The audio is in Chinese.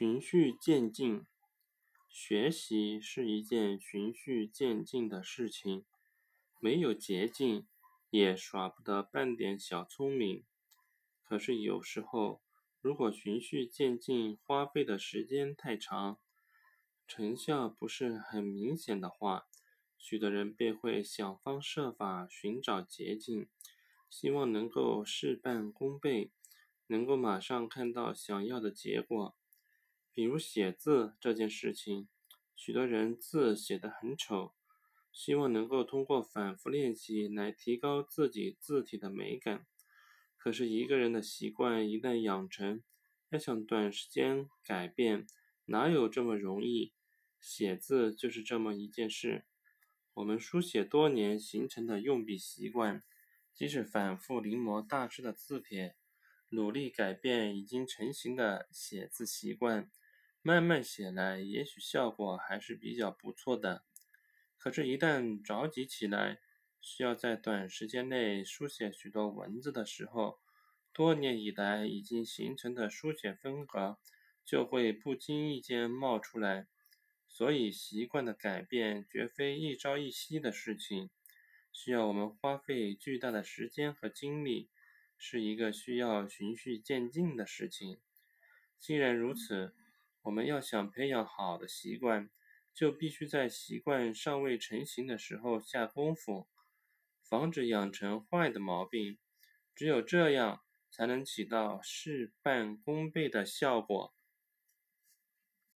循序渐进，学习是一件循序渐进的事情，没有捷径，也耍不得半点小聪明。可是有时候，如果循序渐进花费的时间太长，成效不是很明显的话，许多人便会想方设法寻找捷径，希望能够事半功倍，能够马上看到想要的结果。比如写字这件事情，许多人字写得很丑，希望能够通过反复练习来提高自己字体的美感。可是一个人的习惯一旦养成，要想短时间改变，哪有这么容易？写字就是这么一件事。我们书写多年形成的用笔习惯，即使反复临摹大师的字帖，努力改变已经成型的写字习惯。慢慢写来，也许效果还是比较不错的。可是，一旦着急起来，需要在短时间内书写许多文字的时候，多年以来已经形成的书写风格就会不经意间冒出来。所以，习惯的改变绝非一朝一夕的事情，需要我们花费巨大的时间和精力，是一个需要循序渐进的事情。既然如此，我们要想培养好的习惯，就必须在习惯尚未成型的时候下功夫，防止养成坏的毛病。只有这样，才能起到事半功倍的效果。